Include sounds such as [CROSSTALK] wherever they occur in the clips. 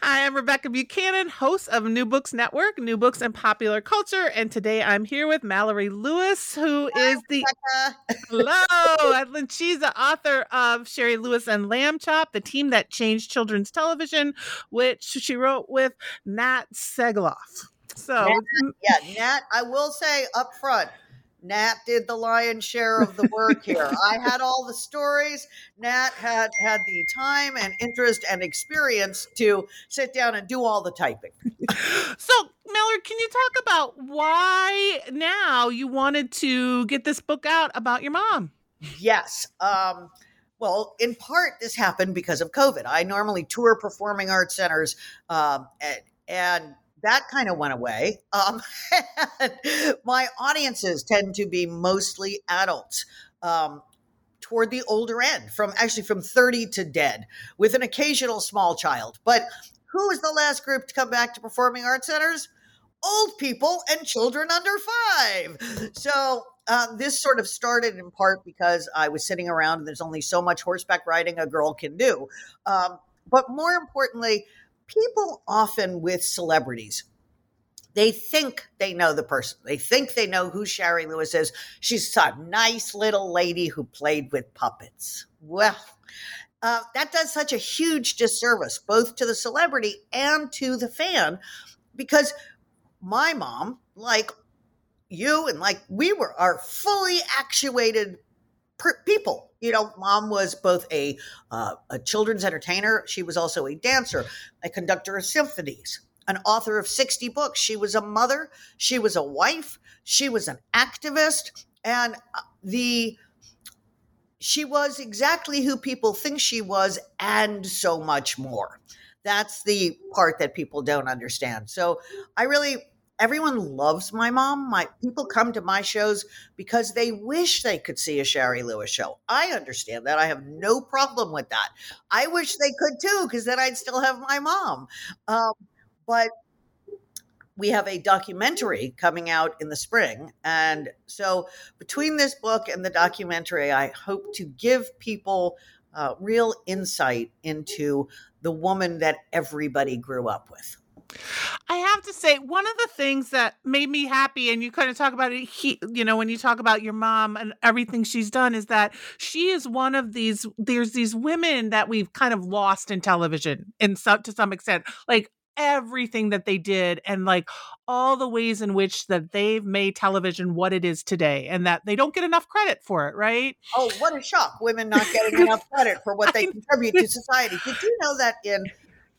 Hi, I'm Rebecca Buchanan, host of New Books Network, New Books and Popular Culture, and today I'm here with Mallory Lewis, who Hi, is the Rebecca. hello, she's the author of Shari Lewis and Lamb Chop, the team that changed children's television, which she wrote with Nat Segaloff. So, Nat, yeah, Nat, I will say up front, Nat did the lion's share of the work here. [LAUGHS] I had all the stories. Nat had had the time and interest and experience to sit down and do all the typing. [LAUGHS] so Mallory, can you talk about why now you wanted to get this book out about your mom? Yes. Um, well, in part, this happened because of COVID. I normally tour performing arts centers, um, and, and that kind of went away. Um, [LAUGHS] my audiences tend to be mostly adults. Um, toward the older end from actually from 30 to dead with an occasional small child but who was the last group to come back to performing arts centers old people and children under five so uh, this sort of started in part because i was sitting around and there's only so much horseback riding a girl can do um, but more importantly people often with celebrities they think they know the person. They think they know who Shari Lewis is. She's a nice little lady who played with puppets. Well, uh, that does such a huge disservice both to the celebrity and to the fan because my mom, like you and like we were, are fully actuated per- people. You know, mom was both a uh, a children's entertainer. She was also a dancer, a conductor of symphonies, an author of 60 books. She was a mother, she was a wife, she was an activist, and uh, the she was exactly who people think she was and so much more. That's the part that people don't understand. So I really everyone loves my mom. My people come to my shows because they wish they could see a Shari Lewis show. I understand that. I have no problem with that. I wish they could too, because then I'd still have my mom. Um, but we have a documentary coming out in the spring. And so, between this book and the documentary, I hope to give people uh, real insight into the woman that everybody grew up with. I have to say, one of the things that made me happy, and you kind of talk about it, he, you know, when you talk about your mom and everything she's done, is that she is one of these. There's these women that we've kind of lost in television, in some to some extent, like everything that they did and like all the ways in which that they've made television what it is today and that they don't get enough credit for it right oh what a shock women not getting [LAUGHS] enough credit for what they contribute to society did you know that in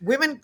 women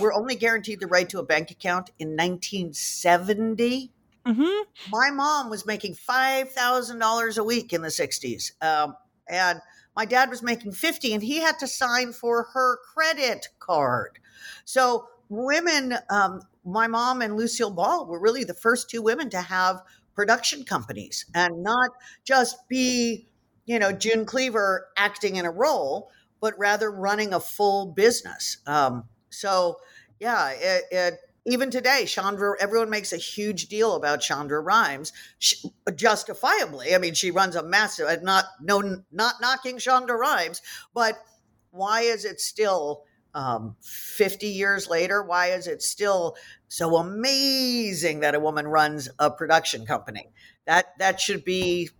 were only guaranteed the right to a bank account in 1970 mm-hmm. my mom was making $5000 a week in the 60s um, and my dad was making 50 and he had to sign for her credit card so women, um, my mom and Lucille Ball were really the first two women to have production companies and not just be you know, June Cleaver acting in a role, but rather running a full business. Um, so, yeah, it, it, even today, Shonda, everyone makes a huge deal about Shonda Rhimes, she, justifiably. I mean, she runs a massive, uh, not no, not knocking Shonda Rhimes, but why is it still um, 50 years later? Why is it still so amazing that a woman runs a production company? That that should be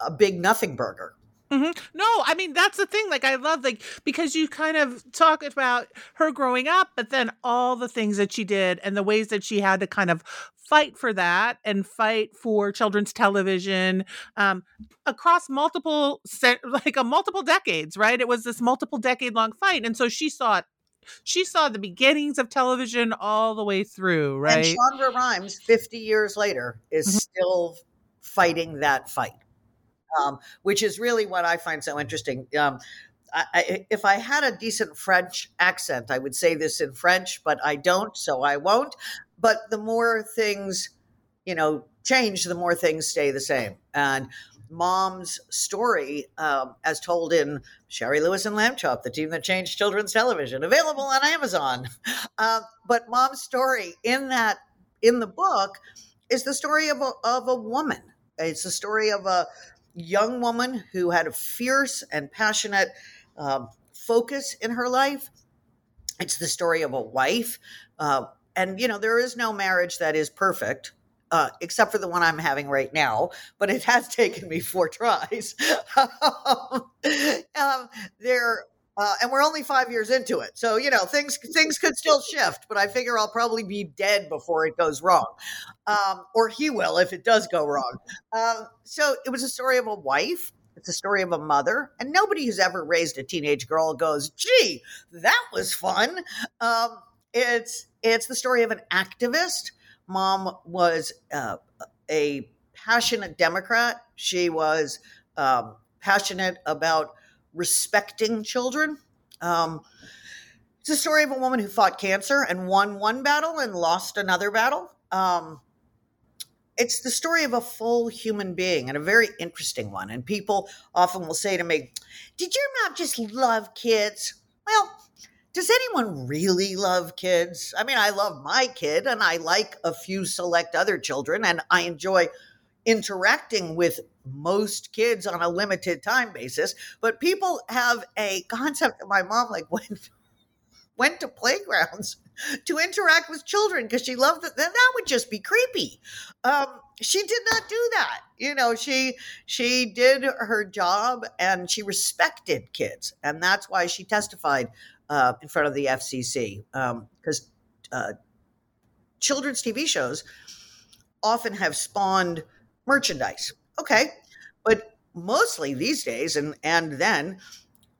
a big nothing burger. Mm-hmm. No, I mean that's the thing. Like I love like because you kind of talk about her growing up, but then all the things that she did and the ways that she had to kind of fight for that and fight for children's television um, across multiple [LAUGHS] like a multiple decades. Right? It was this multiple decade long fight, and so she saw it she saw the beginnings of television all the way through, right? And Shonda Rhimes, 50 years later, is mm-hmm. still fighting that fight um, which is really what I find so interesting. Um, I, if I had a decent French accent, I would say this in French, but I don't, so I won't. But the more things, you know, change, the more things stay the same. And mom's story, um, as told in Shari Lewis and Lamb Chop, the team that changed children's television, available on Amazon. [LAUGHS] Uh, but mom's story in that in the book is the story of a, of a woman. It's the story of a young woman who had a fierce and passionate um, focus in her life. It's the story of a wife. Uh, and, you know, there is no marriage that is perfect. Uh, except for the one I'm having right now, but it has [LAUGHS] taken me four tries. [LAUGHS] um, there uh, and we're only five years into it, so you know things things could still shift. But I figure I'll probably be dead before it goes wrong, um, or he will if it does go wrong. Um, so it was a story of a wife. It's a story of a mother, and nobody who's ever raised a teenage girl goes, "Gee, that was fun." Um, it's it's the story of an activist. Mom was uh, a passionate Democrat. She was um, passionate about respecting children. Um, it's a story of a woman who fought cancer and won one battle and lost another battle. Um, it's the story of a full human being and a very interesting one. And people often will say to me, Did your mom just love kids? Well, does anyone really love kids? I mean, I love my kid and I like a few select other children and I enjoy interacting with most kids on a limited time basis but people have a concept my mom like [LAUGHS] went went to playgrounds to interact with children because she loved that then that would just be creepy. Um, she did not do that you know she she did her job and she respected kids and that's why she testified uh, in front of the fcc because um, uh, children's tv shows often have spawned merchandise. Okay. But mostly these days and and then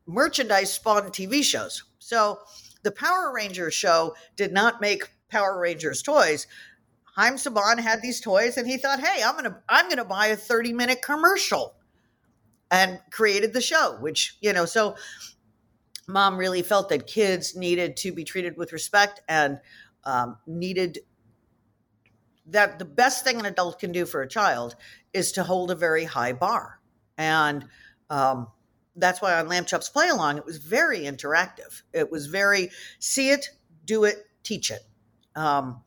merchandise spawned TV shows. So the Power Rangers show did not make Power Rangers toys. Haim Saban had these toys and he thought, "Hey, I'm to I'm to buy a 30-minute commercial." And created the show, which, you know, so mom really felt that kids needed to be treated with respect and um, needed that the best thing an adult can do for a child is to hold a very high bar. And um, that's why on Lamb Chop's Play Along, it was very interactive. It was very see it, do it, teach it. Um,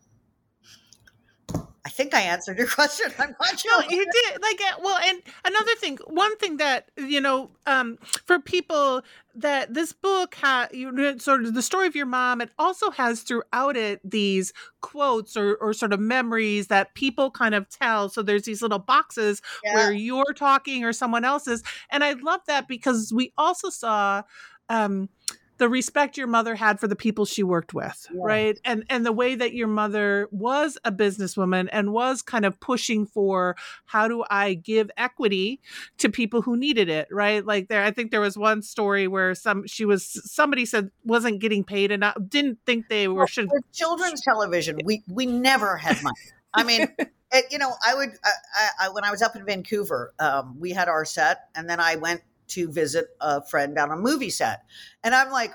I think I answered your [LAUGHS] question. I'm not sure. No, you did. Like, well, and another thing, one thing that you know, um, for people that this book has, you know, sort of the story of your mom. It also has throughout it these quotes or or sort of memories that people kind of tell. So there's these little boxes yeah. where you're talking or someone else's, and I love that because we also saw. Um, the respect your mother had for the people she worked with yes. right? And and the way that your mother was a businesswoman and was kind of pushing for how do i give equity to people who needed it? Right? Like there i think there was one story where some she was somebody said wasn't getting paid enough didn't think they were well, should children's television we we never had money. I mean [LAUGHS] it, you know i would I, I, when i was up in vancouver um, we had our set and then i went to visit a friend on a movie set. And I'm like,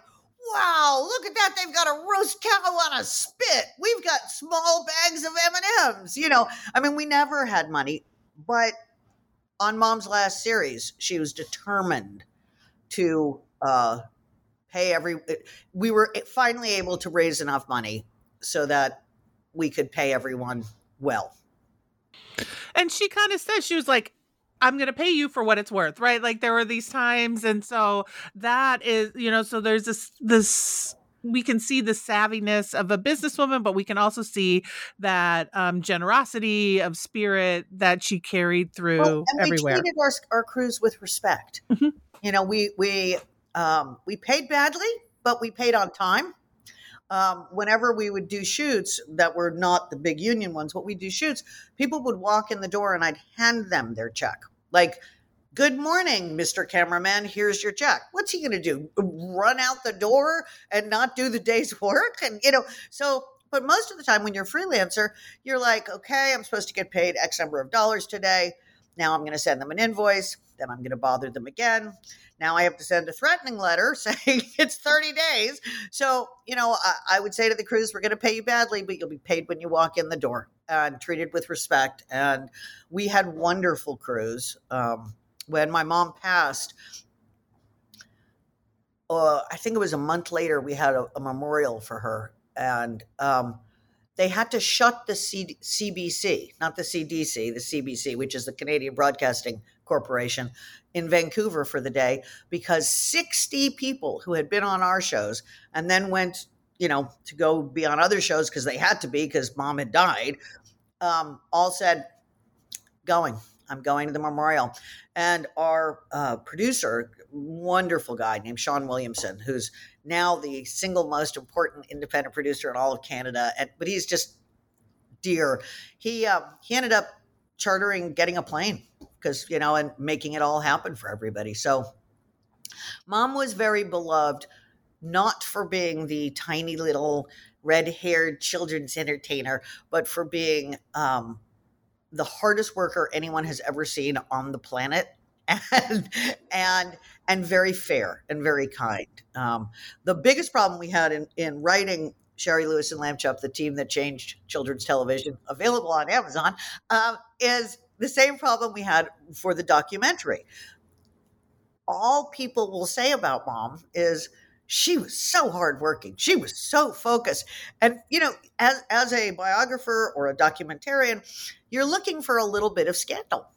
wow, look at that. They've got a roast cow on a spit. We've got small bags of M&Ms. You know, I mean, we never had money, but on Mom's last series, she was determined to uh, pay every. We were finally able to raise enough money so that we could pay everyone well. And she kind of said she was like, I'm going to pay you for what it's worth, right? Like there were these times. And so that is, you know, so there's this, this, we can see the savviness of a businesswoman, but we can also see that um, generosity of spirit that she carried through well, and everywhere. We treated our, our crews with respect. Mm-hmm. You know, we we um, we paid badly, but we paid on time. Um, whenever we would do shoots that were not the big union ones, what we do shoots, people would walk in the door and I'd hand them their check. Like, good morning, Mr. Cameraman, here's your check. What's he going to do? Run out the door and not do the day's [LAUGHS] work? And, you know, so, but most of the time when you're a freelancer, you're like, okay, I'm supposed to get paid X number of dollars today. Now I'm going to send them an invoice. Then I'm going to bother them again. Now I have to send a threatening letter [LAUGHS] saying it's 30 days. So, you know, I, I would say to the crews, we're going to pay you badly, but you'll be paid when you walk in the door and treated with respect. And we had wonderful crews. Um, when my mom passed, uh, I think it was a month later, we had a, a memorial for her. And um, they had to shut the C- CBC, not the CDC, the CBC, which is the Canadian Broadcasting Corporation in Vancouver for the day because 60 people who had been on our shows and then went, you know, to go be on other shows because they had to be because mom had died, um, all said, going. I'm going to the memorial. And our uh, producer, wonderful guy named Sean Williamson, who's now the single most important independent producer in all of Canada, and, but he's just dear. He uh, he ended up chartering, getting a plane because you know, and making it all happen for everybody. So, mom was very beloved, not for being the tiny little red-haired children's entertainer, but for being um, the hardest worker anyone has ever seen on the planet. [LAUGHS] And, and and very fair and very kind. Um, the biggest problem we had in, in writing Shari Lewis and Lamb Chop, the team that changed children's television, available on Amazon, um, is the same problem we had for the documentary. All people will say about mom is she was so hardworking. She was so focused. And, you know, as, as a biographer or a documentarian, you're looking for a little bit of scandal.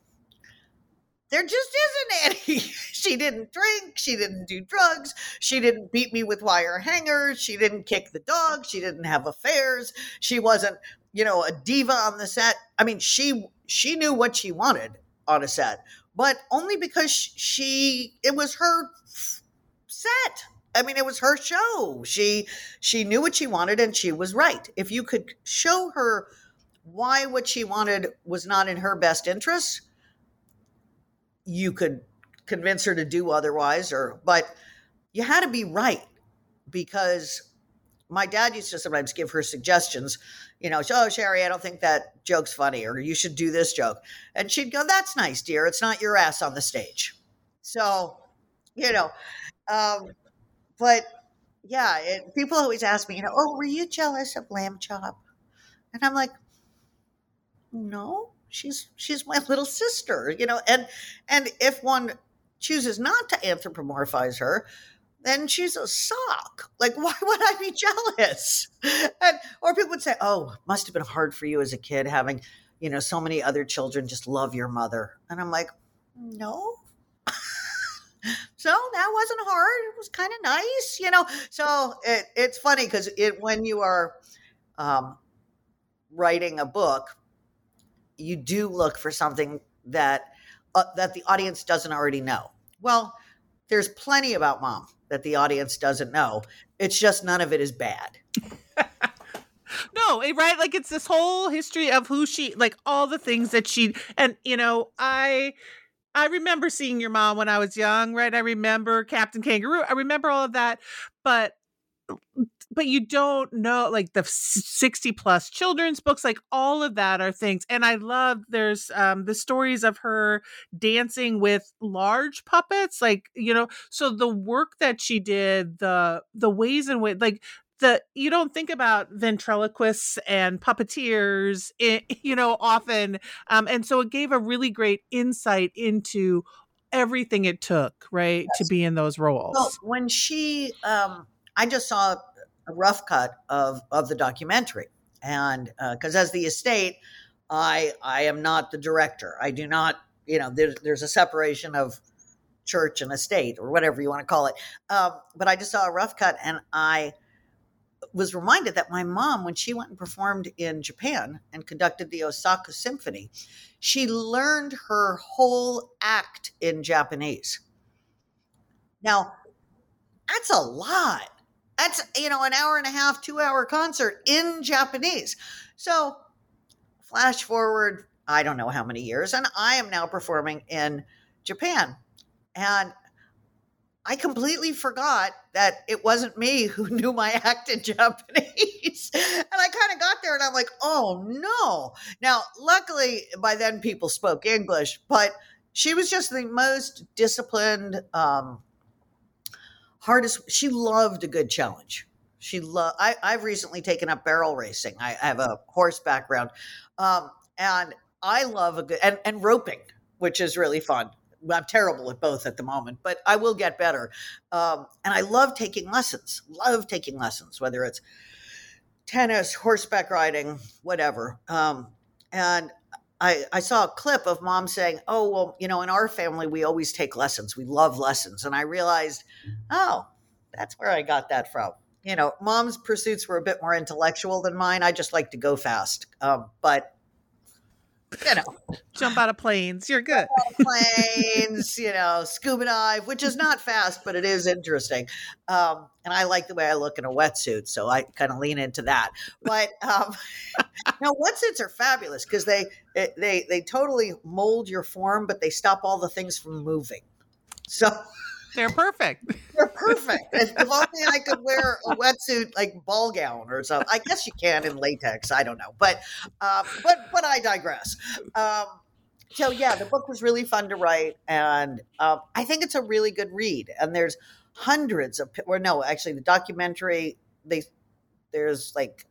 There just isn't any. [LAUGHS] she didn't drink. She didn't do drugs. She didn't beat me with wire hangers. She didn't kick the dog. She didn't have affairs. She wasn't, you know, a diva on the set. I mean, she she knew what she wanted on a set, but only because she it was her set. I mean, it was her show. She she knew what she wanted and she was right. If you could show her why what she wanted was not in her best interest, you could convince her to do otherwise or but you had to be right because my dad used to sometimes give her suggestions you know oh Shari, i don't think that joke's funny or you should do this joke and she'd go that's nice dear it's not your ass on the stage so you know um, but yeah it, people always ask me you know oh were you jealous of lamb chop? And i'm like no she's she's my [LAUGHS] little sister you know and and if one chooses not to anthropomorphize her then she's a sock. Like [LAUGHS] why would i be jealous? And or people would say oh must have been hard for you as a kid having you know so many other children just love your mother. And i'm like no [LAUGHS] so that wasn't hard it was kind of nice you know so it, it's funny because it when you are um, writing a book you do look for something that uh, that the audience doesn't already know. Well, there's plenty about mom that the audience doesn't know. It's just none of it is bad. [LAUGHS] no, eh, right? Like it's this whole history of who she like all the things that she and you know, I I remember seeing your mom when I was young, right? I remember Captain Kangaroo. I remember all of that, but but you don't know like the 60 plus children's books like all of that are things and i love there's um the stories of her dancing with large puppets like you know so the work that she did the the ways in which like the you don't think about ventriloquists and puppeteers [LAUGHS] you know often um, and so it gave a really great insight into everything it took right to be in those roles Well, when she, um, I just saw a rough cut of of the documentary, and because as the estate, I I am not the director. I do not, you know, there's there's a separation of church and estate or whatever you want to call it. Um, but I just saw a rough cut, and I was reminded that my mom, when she went and performed in Japan and conducted the Osaka Symphony, she learned her whole act in Japanese. Now, that's a lot. That's, you know, an hour and a half, two hour concert in Japanese. So, flash forward, I don't know how many years, and I am now performing in Japan. And I completely forgot that it wasn't me who [LAUGHS] knew my act in [LAUGHS] Japanese. and I kind of got there and I'm like, oh no. Now, luckily, by then people spoke English, but she was just the most disciplined, um, hardest. She loved a good challenge. She loved, I've recently taken up barrel racing. I, I have a horse background. Um, and I love a good, and, and roping, which is really fun. I'm terrible at both at the moment, but I will get better. Um, and I love taking lessons. Love taking lessons, whether it's tennis, horseback riding, whatever. Um, and I, I saw a clip of mom saying, "Oh, well, you know, in our family, we always take lessons. We love lessons." And I realized, oh, that's where I got that from. You know, mom's pursuits were a bit more intellectual than mine. I just like to go fast, um, but you know, jump out of planes. You're good. planes, you know, scuba dive, which is not fast, but it is interesting. Um, and I like the way I look in a wetsuit, so I kind of lean into that. But um, [LAUGHS] now, wetsuits are fabulous because they they they totally mold your form, but they stop all the things from moving. So. [LAUGHS] They're perfect. [LAUGHS] They're perfect. if, only I could wear a wetsuit like ball gown or something. I guess you can in latex. I don't know, but uh, but but I digress. Um, so yeah, the book was really fun to write, and um, I think it's a really good read. And there's hundreds of, or no, actually, the documentary they there's like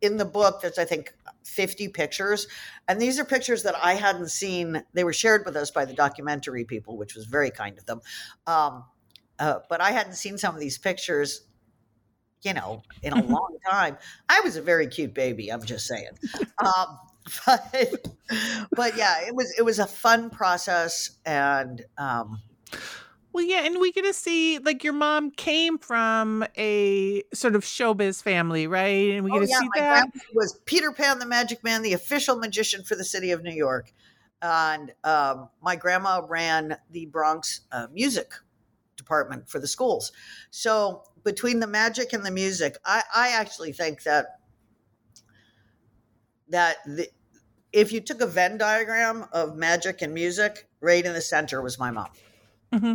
in the book there's I think 50 pictures, and these are pictures that I hadn't seen. They were shared with us by the documentary people, which was very kind of them. Um, uh, but I hadn't seen some of these pictures you know, in a [LAUGHS] long time. I was a very cute baby. I'm just saying. Um, [LAUGHS] but, but yeah, it was it was a fun process, and um, well, yeah, and we get to see like your mom came from a sort of showbiz family, right? And we get oh, to yeah, see my that. was Peter Pan the Magic Man, the official magician for the city of New York, and um, my grandma ran the Bronx uh, music department for the schools. So between the magic and the music, I, I actually think that that the, if you took a Venn diagram of magic and music, right in the center was my mom. Mm-hmm.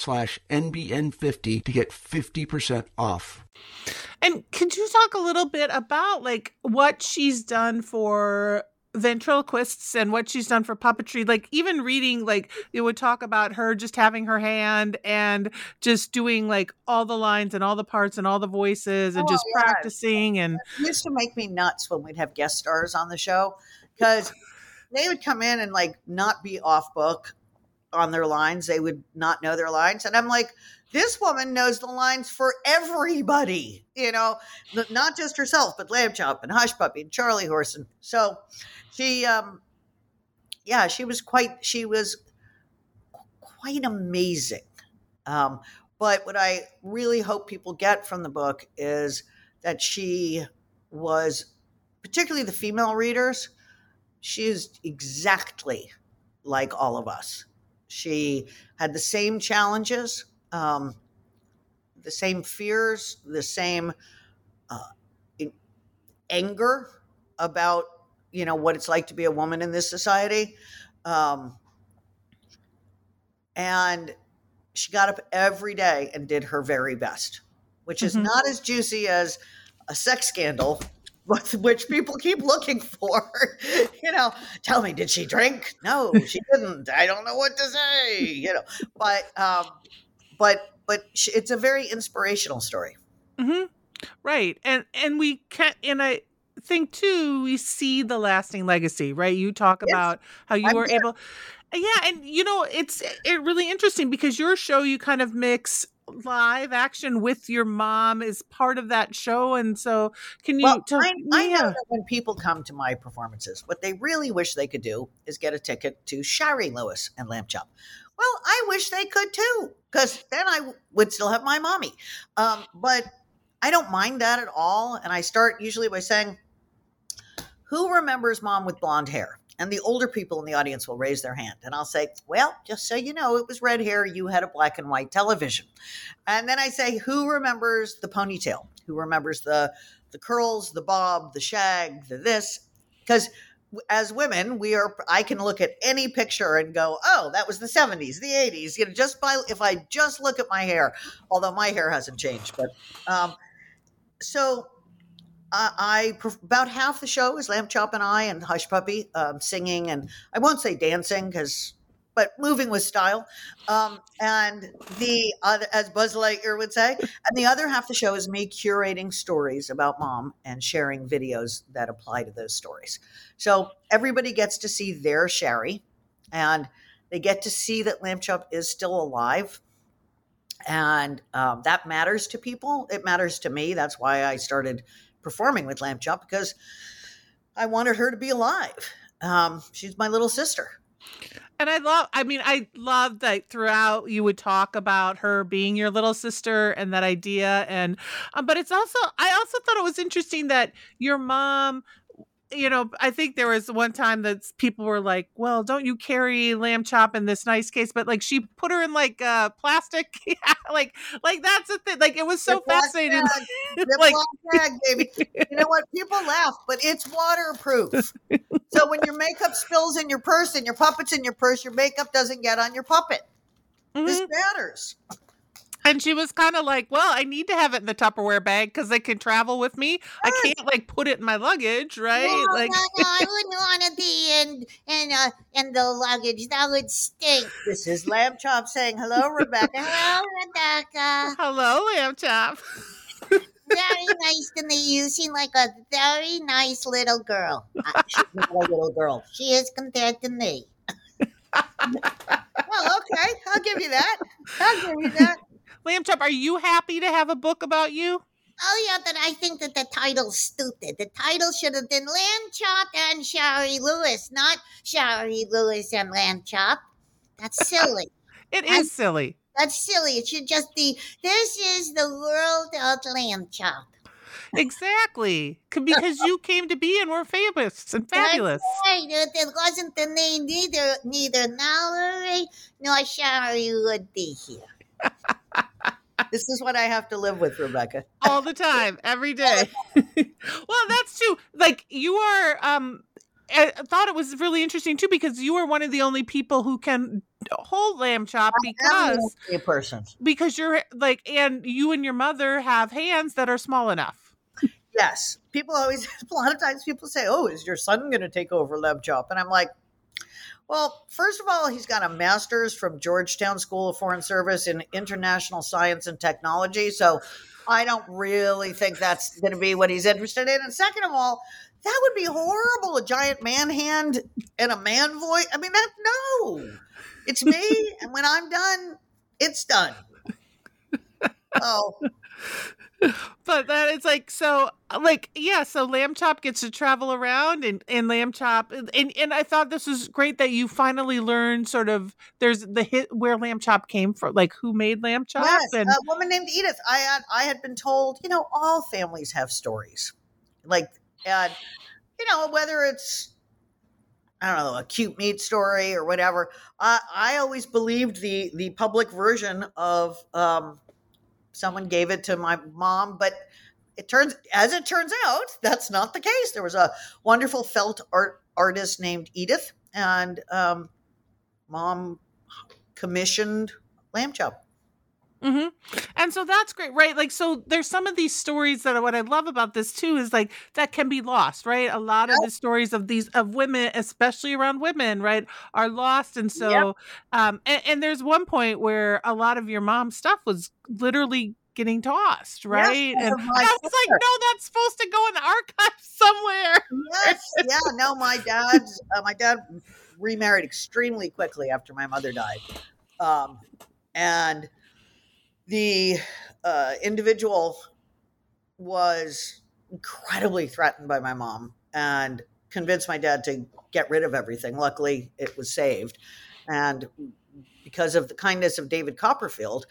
slash NBN50 to get 50% off. And could you talk a little bit about like what she's done for ventriloquists and what she's done for puppetry like even reading like it would talk about her just having her hand and just doing like all the lines and all the parts and all the voices and Oh, just yeah. practicing and It used to make me nuts when we'd have guest stars on the show because they would come in and like not be off book on their lines, they would not know their lines. And I'm like, this woman knows the lines for everybody, you know, not just herself, but Lamb Chop and Hush Puppy and Charlie Horse. And so she, um, yeah, she was quite, she was quite amazing. Um, but what I really hope people get from the book is that she was, particularly the female readers, she is exactly like all of us. She had the same challenges, um, the same fears, the same uh, anger about you know what it's like to be a woman in this society, um, and she got up every day and did her very best, which is mm-hmm. not as juicy as a sex scandal [LAUGHS] which people keep looking for. [LAUGHS] you know, tell me, did she drink? No, she [LAUGHS] didn't. I don't know what to say. You know, but um, but but it's a very inspirational story. Mm-hmm. Right, and and we can and I think too we see the lasting legacy. Right, you talk yes. about how you I'm were there. able. Yeah, and you know it's it really interesting because your show you kind of mix live action with your mom is part of that show and so can you well, tell, I, I know that when people come to my performances what they really wish they could do is get a ticket to Shari Lewis and Lamb Chop. Well I wish they could too because then I would still have my mommy. Um, but I don't mind that at all and I start usually by saying who remembers mom with blonde hair and the older people in the audience will raise their hand. And I'll say, Well, just so you know, it was red hair. You had a black and white television. And then I say, Who remembers the ponytail? Who remembers the the curls, the bob, the shag, the this? Because as women, we are I can look at any picture and go, oh, that was the 70s, the 80s, you know, just by if I just look at my hair, although my hair hasn't changed. But um so uh, I about half the show is Lamb Chop and I and Hush Puppy um, singing and I won't say dancing because but moving with style. Um, and the other, as Buzz Lightyear would say, and the other half of the show is me curating stories about mom and sharing videos that apply to those stories. So everybody gets to see their Shari, and they get to see that Lamb Chop is still alive. And um, that matters to people. It matters to me. That's why I started performing with Lamb Chop because I wanted her to be alive. Um, she's my little sister. And I love, I mean, I love that throughout you would talk about her being your little sister and that idea. And, um, but it's also, I also thought it was interesting that your mom you know, I think there was one time that people were like, "Well, don't you carry lamb chop in this nice case?" But like, she put her in like uh, plastic, [LAUGHS] yeah, like, like that's the thing. Like, it was so [LAUGHS] the fascinating. Bag, like, bag, baby. You know what? People laugh, but it's waterproof. [LAUGHS] so when your makeup spills in your purse and your puppet's in your purse, your makeup doesn't get on your puppet. Mm-hmm. This matters. And she was kind of like, "Well, I need to have it in the Tupperware bag because they can travel with me. I can't like put it in my luggage, right? No, like, no, no, I wouldn't want to be in in uh, in the luggage. That would stink." This is Lamb Chop saying, "Hello, Rebecca." Hello, Rebecca. Hello, Lamb Chop. very nice to meet you. You seem like a very nice little girl. Uh, she's not a little girl. She is compared to me. [LAUGHS] well, okay, I'll give you that. I'll give you that. Lamb Chop, are you happy to have a book about you? Oh yeah, but I think that the title's stupid. The title should have been Lamb Chop and Shari Lewis, not Shari Lewis and Lamb Chop. That's [LAUGHS] silly. it is silly. That's silly. It should just be This is the world of Lamb Chop. Exactly, because you came to be and were famous and fabulous. That's right. It wasn't the name neither. Neither Mallory nor Shari would be here. [LAUGHS] this is what I have to live with, Rebecca. [LAUGHS] All the time, every day. [LAUGHS] well, that's true. Like you are um I thought it was really interesting too because you are one of the only people who can hold lamb chop because a person because you're like and you and your mother have hands that are small enough. Yes, people always [LAUGHS] a lot of times people say, "Oh, is your son going to take over lamb chop?" And I'm like, well, first of all, he's got a master's from Georgetown School of Foreign Service in International Science and Technology. So I don't really think that's going to be what he's interested in. And second of all, that would be horrible a giant man hand and a man voice. I mean, that no. it's me, [LAUGHS] and when I'm done, it's done. [LAUGHS] Oh, [LAUGHS] but that it's like so like yeah so lamb chop gets to travel around and and lamb chop and and i thought this was great that you finally learned sort of there's the hit where lamb chop came from like who made lamb chop yes, and a woman named Edith. I had I had been told, you know, all families have stories, like and you know whether it's I don't know a cute meat story or whatever. I I always believed the the public version of um, someone gave it to my mom, but it turns as it turns out [LAUGHS] that's not the case. There was a wonderful felt art artist named Edith, and um, mom commissioned lamb chop. Hmm And so that's great, right? Like, so there's some of these stories that what I love about this too is like that can be lost, right? A lot of the stories of these of women, especially around women, right, are lost. And so, Yep. um, and, and there's one point where a lot of your mom's stuff was literally getting tossed, right? because and I was like, no, that's supposed to go in the archive [LAUGHS] somewhere. Yes, yeah, no, my dad's uh, my dad remarried extremely quickly after my mother died, um, and the uh, individual was incredibly threatened by my mom and convinced my dad to get rid of everything. Luckily, it was saved, and because of the kindness of David Copperfield,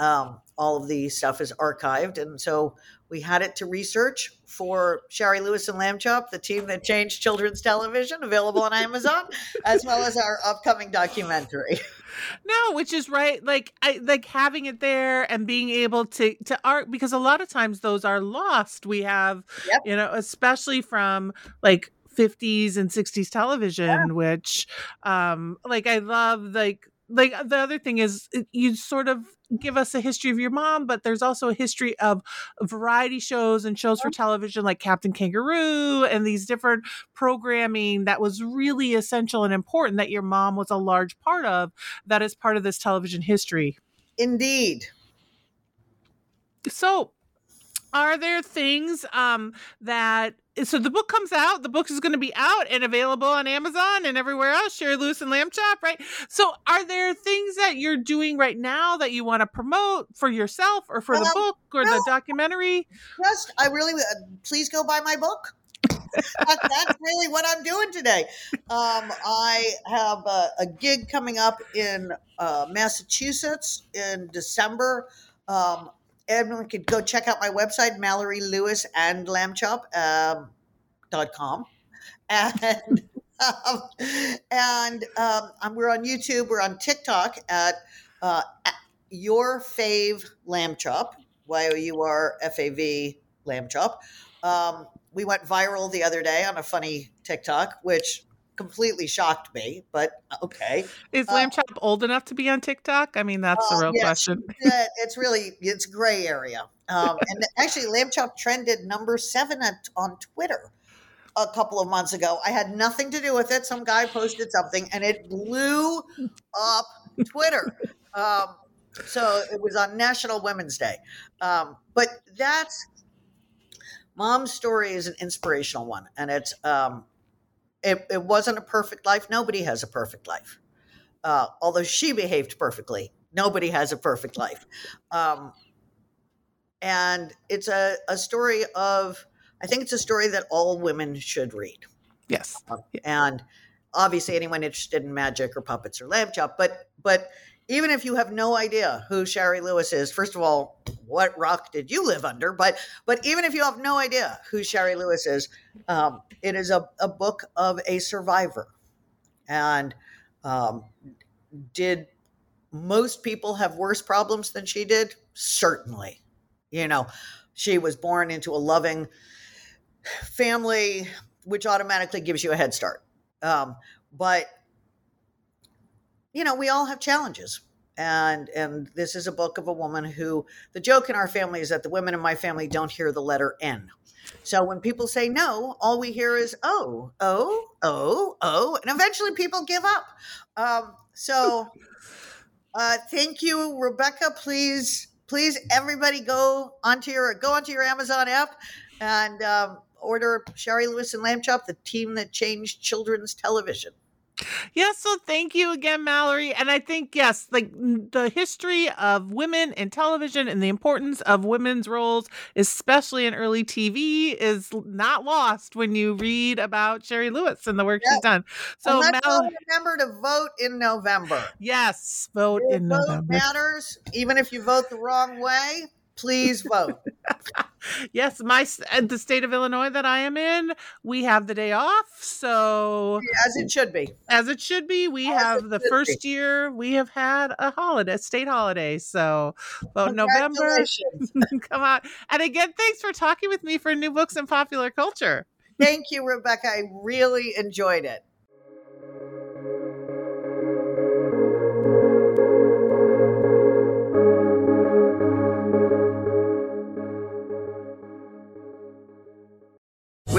um, all of the stuff is archived, and so we had it to research for Shari Lewis and Lamb Chop, the team that changed children's television, available on Amazon, as well as our upcoming documentary. [LAUGHS] No, which is right. Like I like having it there and being able to to art because a lot of times those are lost. We have you know, especially from like 50s and 60s television, which um like I love like like the other thing is you sort of give us a history of your mom, but there's also a history of variety shows and shows for television like Captain Kangaroo and these different programming that was really essential and important that your mom was a large part of that is part of this television history. Indeed. So, are there things um that so the book comes out the book is going to be out and available on amazon and everywhere else shari lewis and lamb chop right so are there things that you're doing right now that you want to promote for yourself or for the Um, book or the documentary Just, I really, uh, please go buy my book. [LAUGHS] that, that's really what I'm doing today. Um, I have a, a gig coming up in uh, Massachusetts in December. Um, everyone could go check out my website, Mallory Lewis and Lamb Chop um, dot com, and [LAUGHS] um, and um, um, we're on YouTube. We're on TikTok at, uh, at your fave lamb chop. Y o u r f a v lamb chop. Um, we went viral the other day on a funny TikTok, which completely shocked me. But okay, is Uh, lamb chop old enough to be on tiktok i mean that's the uh, real yes, question [LAUGHS] yeah, it's really it's gray area. Um, and [LAUGHS] actually, lamb chop trended number seven at, on Twitter a couple of months ago. I had nothing to do with it. Some guy posted something, and it blew up Twitter. Um, so it was on National Women's Day. Um, but that's mom's story is an inspirational one, and it's um, it, it wasn't a perfect life. Nobody has a perfect life uh, although she behaved perfectly. Nobody has a perfect life. Um, and it's a, a story of, I think it's a story that all women should read. yes Um, And obviously, anyone interested in magic or puppets or lamb chop, but, but even if you have no idea who Shari Lewis is, first of all, what rock did you live under? But but even if you have no idea who Shari Lewis is, um, it is a, a book of a survivor. And um, did most people have worse problems than she did? Certainly. You know, she was born into a loving family, which automatically gives you a head start. Um, but you know, we all have challenges. And and this is a book of a woman who the joke in our family is that the women in my family don't hear the letter N. So when people say no, all we hear is oh, oh, oh, oh, and eventually people give up. Um, so [LAUGHS] uh, thank you, Rebecca. Please, please, everybody go onto your go onto your Amazon app and um, order Shari Lewis and Lamb Chop, the team that changed children's television. Yes, so thank you again, Mallory. And I think, yes, like the history of women in television and the importance of women's roles, especially in early TV, is not lost when you read about Shari Lewis and the work she's done. So, and let's Mal- all remember to vote in November. yes, vote Your in vote November. matters, even if you vote the wrong way. Please vote. [LAUGHS] yes, my uh, the state of Illinois that I am in, we have the day off. So as it should be. As it should be. We have the first be. year we have had a holiday, state holiday. So vote November. [LAUGHS] Come on. And again, thanks for talking with me for New Books in Popular Culture. Thank you, Rebecca. I really enjoyed it.